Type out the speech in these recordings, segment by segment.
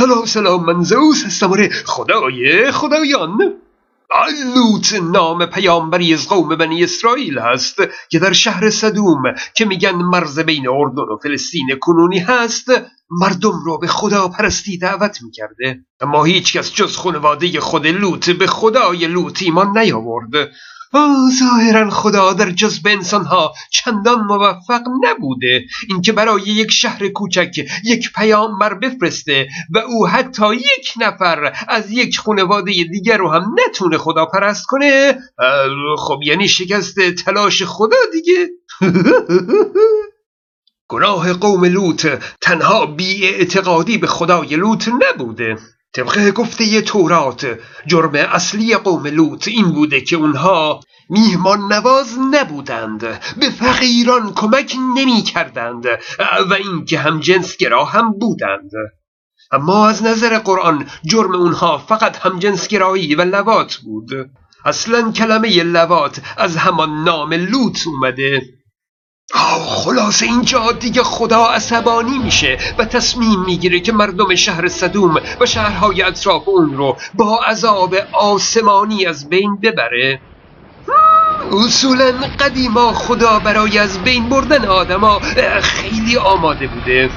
سلام سلام من زوس هستم. آره خدای خدایان. لوط نام پیامبری از قوم بنی اسرائیل هست که در شهر صدوم که میگن مرز بین اردن و فلسطین کنونی هست مردم را به خدا پرستی دعوت می‌کرده. اما هیچ کس جز خانواده خود لوط به خدای لوط ایمان نیاورد. ظاهرا خدا در جذب انسانها چندان موفق نبوده. اینکه برای یک شهر کوچک یک پیامبر بفرسته و او حتی یک نفر از یک خانواده دیگر رو هم نتونه خدا پرست کنه خب یعنی شکست تلاش خدا دیگه. گناه قوم لوط تنها بی اعتقادی به خدای لوط نبوده. طبق گفته تورات جرم اصلی قوم لوط این بوده که اونها میهمان نواز نبودند به فقیران کمک نمی کردند و اینکه هم جنسگرا هم بودند. اما از نظر قرآن جرم اونها فقط هم جنسگرایی و لوات بود. اصلا کلمه لوات از همان نام لوط اومده. خلاص اینجا دیگه خدا عصبانی میشه و تصمیم می‌گیره که مردم شهر صدوم و شهرهای اطراف اون رو با عذاب آسمانی از بین ببره. اصولا قدیما خدا برای از بین بردن آدما خیلی آماده بوده.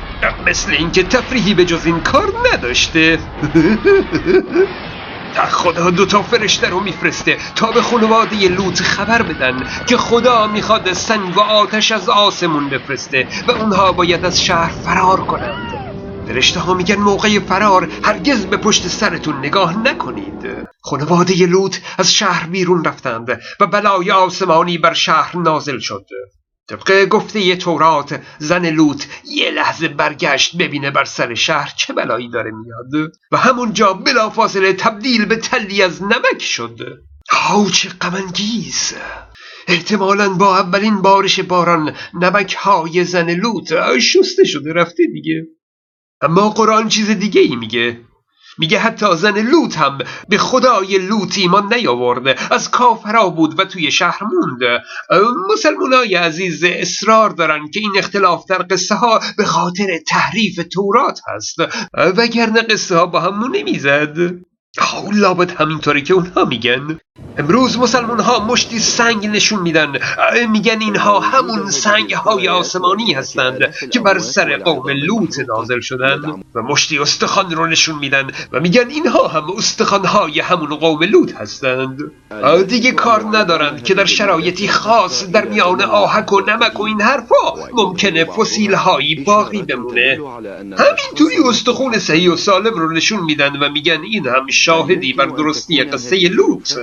مثل اینکه تفریحی به جز این کار نداشته. خدا دوتا فرشته رو میفرسته تا به خانواده لوط خبر بدن که خدا می‌خواد سنگ و آتش از آسمون بفرسته و اونها باید از شهر فرار کنند. فرشته ها میگن موقع فرار هرگز به پشت سرتون نگاه نکنید. خانواده لوط از شهر بیرون رفتند و بلای آسمانی بر شهر نازل شد. طبق گفته تورات زن لوط یه لحظه برگشت ببینه بر سر شهر چه بلایی داره میاد. و همونجا بلافاصله تبدیل به تلی از نمک شد. آو چه غمانگیز! احتمالا با اولین بارش باران نمک های زن لوط شسته شده رفته دیگه. اما قرآن چیز دیگه ای میگه. میگه حتی زن لوط هم به خدای لوط ایمان نیاورده از کافرا بود و توی شهر موند. مسلمانای عزیز اصرار دارن که این اختلاف در قصه ها به خاطر تحریف تورات هست. وگرنه قصه ها با همون نمی‌زد. لابد همینطوری که اونها میگن. امروز مسلمان ها مشتی سنگ نشون میدن. میگن اینها همون سنگ های آسمانی هستند که بر سر قوم لوط نازل شدن و مشتی استخوان رو نشون میدن و میگن اینها هم استخوان های همون قوم لوط هستند. دیگه کار ندارند که در شرایطی خاص در میان آهک و نمک و این حرفا ممکنه فسیل هایی باقی بمونه. همینطوری استخون صحیح و سالم رو نشون میدن و میگن این هم شاهدی بر درستی قصه لوط.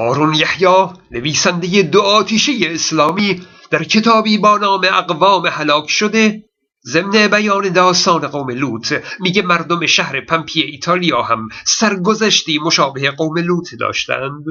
هارون یحیی نویسنده دو آتیشه اسلامی در کتابی با نام اقوام هلاک شده ضمن بیان داستان قوم لوط. میگه مردم شهر پمپی ایتالیا هم سرگذشتی مشابه قوم لوط داشتند.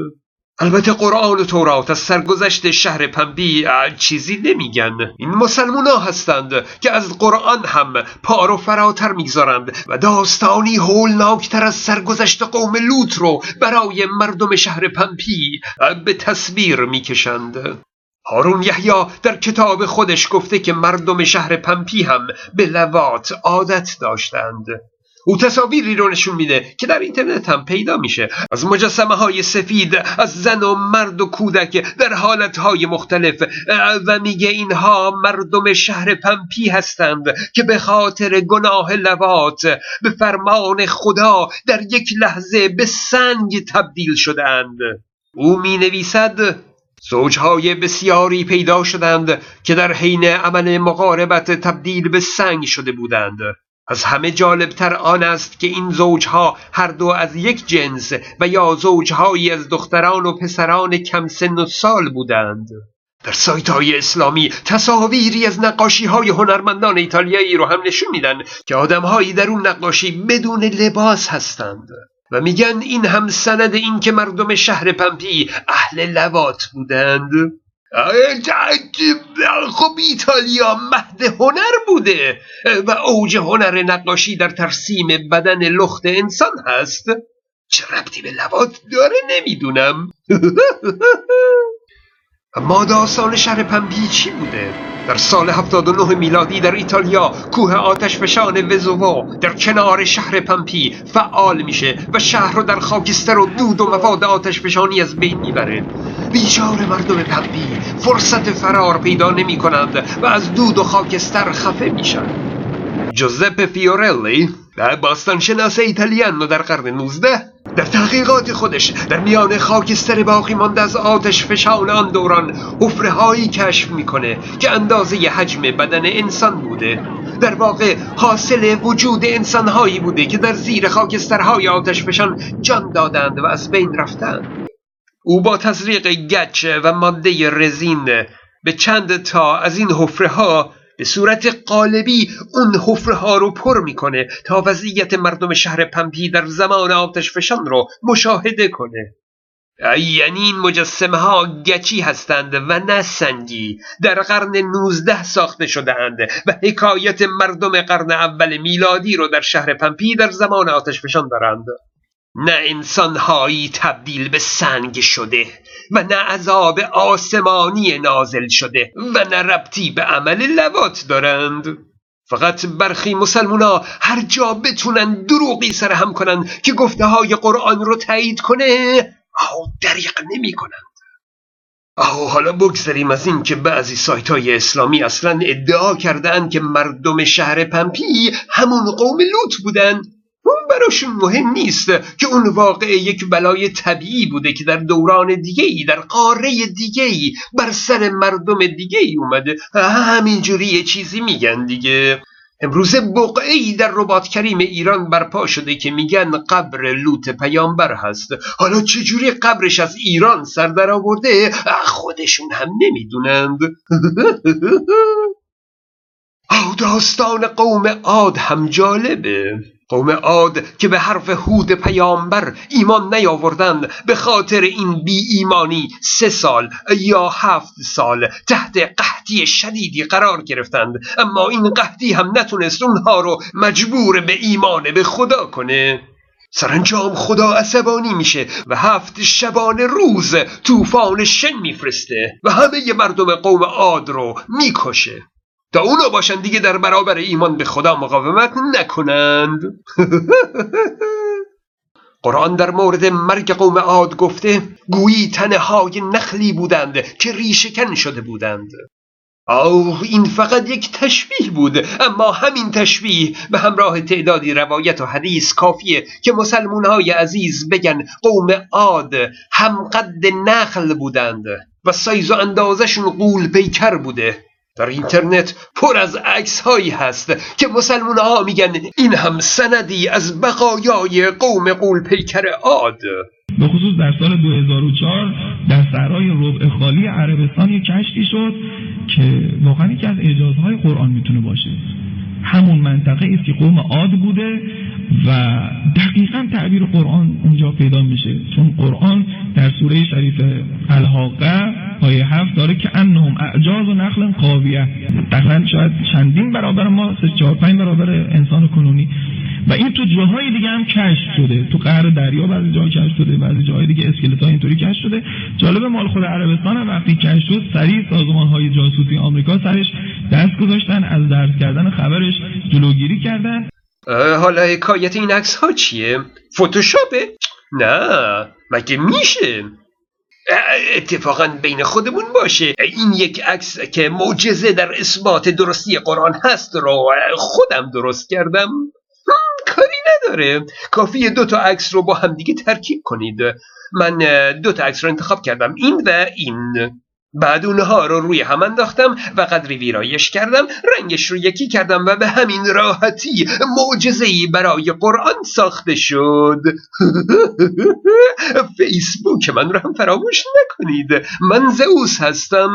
البته قرآن و تورات از سرگذشت شهر پنبی چیزی نمیگن. این مسلمونا هستند که از قرآن هم پارو فراتر می‌گذارند و داستانی هولناکتر از سرگذشت قوم لوط رو برای مردم شهر پنپی به تصویر می‌کشند. هارون یحیی در کتاب خودش گفته که مردم شهر پمپی هم به لوات عادت داشتند. او تصاویری رو نشون میده که در اینترنت هم پیدا میشه. از مجسمه های سفید از زن و مرد و کودک در حالت های مختلف. و میگه اینها مردم شهر پمپی هستند که به خاطر گناه لوات به فرمان خدا در یک لحظه به سنگ تبدیل شدند او می نویسد زوجهای بسیاری پیدا شدند که در حین عمل مقاربت تبدیل به سنگ شده بودند. از همه جالبتر آن است که این زوجها هر دو از یک جنس و یا زوجهایی از دختران و پسران کم سن و سال بودند. در سایت های اسلامی تصاویری از نقاشی های هنرمندان ایتالیایی رو هم نشون میدن که آدمهایی در اون نقاشی بدون لباس هستند. و میگن این هم سند این که مردم شهر پمپی اهل لوات بودند. خب ایتالیا مهد هنر بوده و اوج هنر نقاشی در ترسیم بدن لخت انسان هست. چه ربطی به لوات داره نمی‌دونم. اما داستان شهر پمپی چی بوده؟ در سال 79 میلادی در ایتالیا کوه آتش فشان وزووا در کنار شهر پمپی فعال میشه و شهر رو در خاکستر و دود و مواد آتش فشانی از بین می‌بره. بیچاره مردم پمپی فرصت فرار پیدا نمی کنند و از دود و خاکستر خفه میشن جوزپ فیورلی باستانشناس ایتالیانو در قرن 19 در تحقیقات خودش در میان خاکستر باقی مانده از آتش فشان آن دوران حفره هایی کشف می‌کنه که اندازه حجم بدن انسان بوده. در واقع حاصل وجود انسان هایی بوده که در زیر خاکسترهای آتش فشان جان دادند و از بین رفتند. او با تزریق گچ و ماده رزین به چند تا از این حفره ها به صورت قالبی اون حفره ها رو پر می‌کنه تا وضعیت مردم شهر پمپی در زمان آتش فشان رو مشاهده کنه. یعنی این مجسمه ها گچی هستند و نه سنگی. در قرن 19 ساخته شده اند و حکایت مردم قرن اول میلادی رو در شهر پمپی در زمان آتش فشان دارند. نه انسانهایی تبدیل به سنگ شده و نه عذاب آسمانی نازل شده و نه ربطی به عمل لوات دارند. فقط برخی مسلمونا هر جا بتونن دروغی سر هم کنن که گفته های قرآن رو تایید کنه او دریق نمی کنند آه حالا بگذاریم از این که بعضی سایت های اسلامی اصلا ادعا کردن که مردم شهر پمپی همون قوم لوط بودند براشون مهم نیست که اون واقع یک بلای طبیعی بوده که در دوران دیگه ای در قاره دیگه ای بر سر مردم دیگه ای اومده همینجوری یه چیزی میگن دیگه. امروز بقعی در ربات کریم ایران برپا شده که میگن قبر لوط پیامبر هست. حالا چجوری قبرش از ایران سر در آورده؟ خودشون هم نمی‌دونند. داستان قوم عاد هم جالبه. قوم عاد که به حرف هود پیامبر ایمان نیاوردند به خاطر این بی ایمانی سه سال یا هفت سال تحت قحطی شدیدی قرار گرفتند. اما این قحطی هم نتونست اونها رو مجبور به ایمان به خدا کنه. سرانجام خدا عصبانی میشه و هفت شبانه روز طوفان شن میفرسته و همه مردم قوم عاد رو می‌کشه. تا اونا باشن دیگه در برابر ایمان به خدا مقاومت نکنند. قرآن در مورد مرگ قوم عاد گفته گویی تنهای نخلی بودند که ریشکن شده بودند. آه این فقط یک تشبیه بود اما همین تشبیه به همراه تعدادی روایت و حدیث کافیه که مسلمون های عزیز بگن قوم عاد همقد نخل بودند و سایز و اندازشون قول پیکر بوده. در اینترنت پر از عکس هایی هست که مسلمان ها میگن این هم سندی از بقایای قوم قول پیکر عاد. به خصوص در سال 2004 در صحرای ربع خالی عربستان یک کشتی شد که واقعا یکی از اعجازهای قرآن می‌تونه باشه. همون منطقه است که قوم عاد بوده و دقیقا تعبیر قرآن اونجا پیدا میشه. چون قرآن در سوره شریف الحاقه آیه هفت داره که انهم اعجاز و نخل قاویه. دقیقا شاید چندین برابر ما سه چهار پنج برابر انسان کنونی. و این تو جاهای دیگه هم کشف شده. تو قهر دریا بعضی جاها کشف شده بعضی جاهای دیگه اسکلت اینطوری کشف شده. جالب مال خود عربستان هم وقتی کشف شد سریع سازمان های جاسوسی آمریکا سرش دست گذاشتن از درس کردن خبرش جلوگیری کردن. حالا حکایت این عکس ها چیه؟ فتوشاپه؟ نه مگه میشه؟ اتفاقا بین خودمون باشه. این یک عکس که معجزه در اثبات درستی قرآن هست رو خودم درست کردم. کاری نداره. کافی دو تا عکس رو با همدیگه ترکیب کنید. من دو تا عکس رو انتخاب کردم. این و این. بعد اونها رو روی هم انداختم و قدری ویرایش کردم رنگش رو یکی کردم و به همین راحتی معجزه‌ای برای قرآن ساخته شد. فیسبوک من رو هم فراموش نکنید. من زئوس هستم.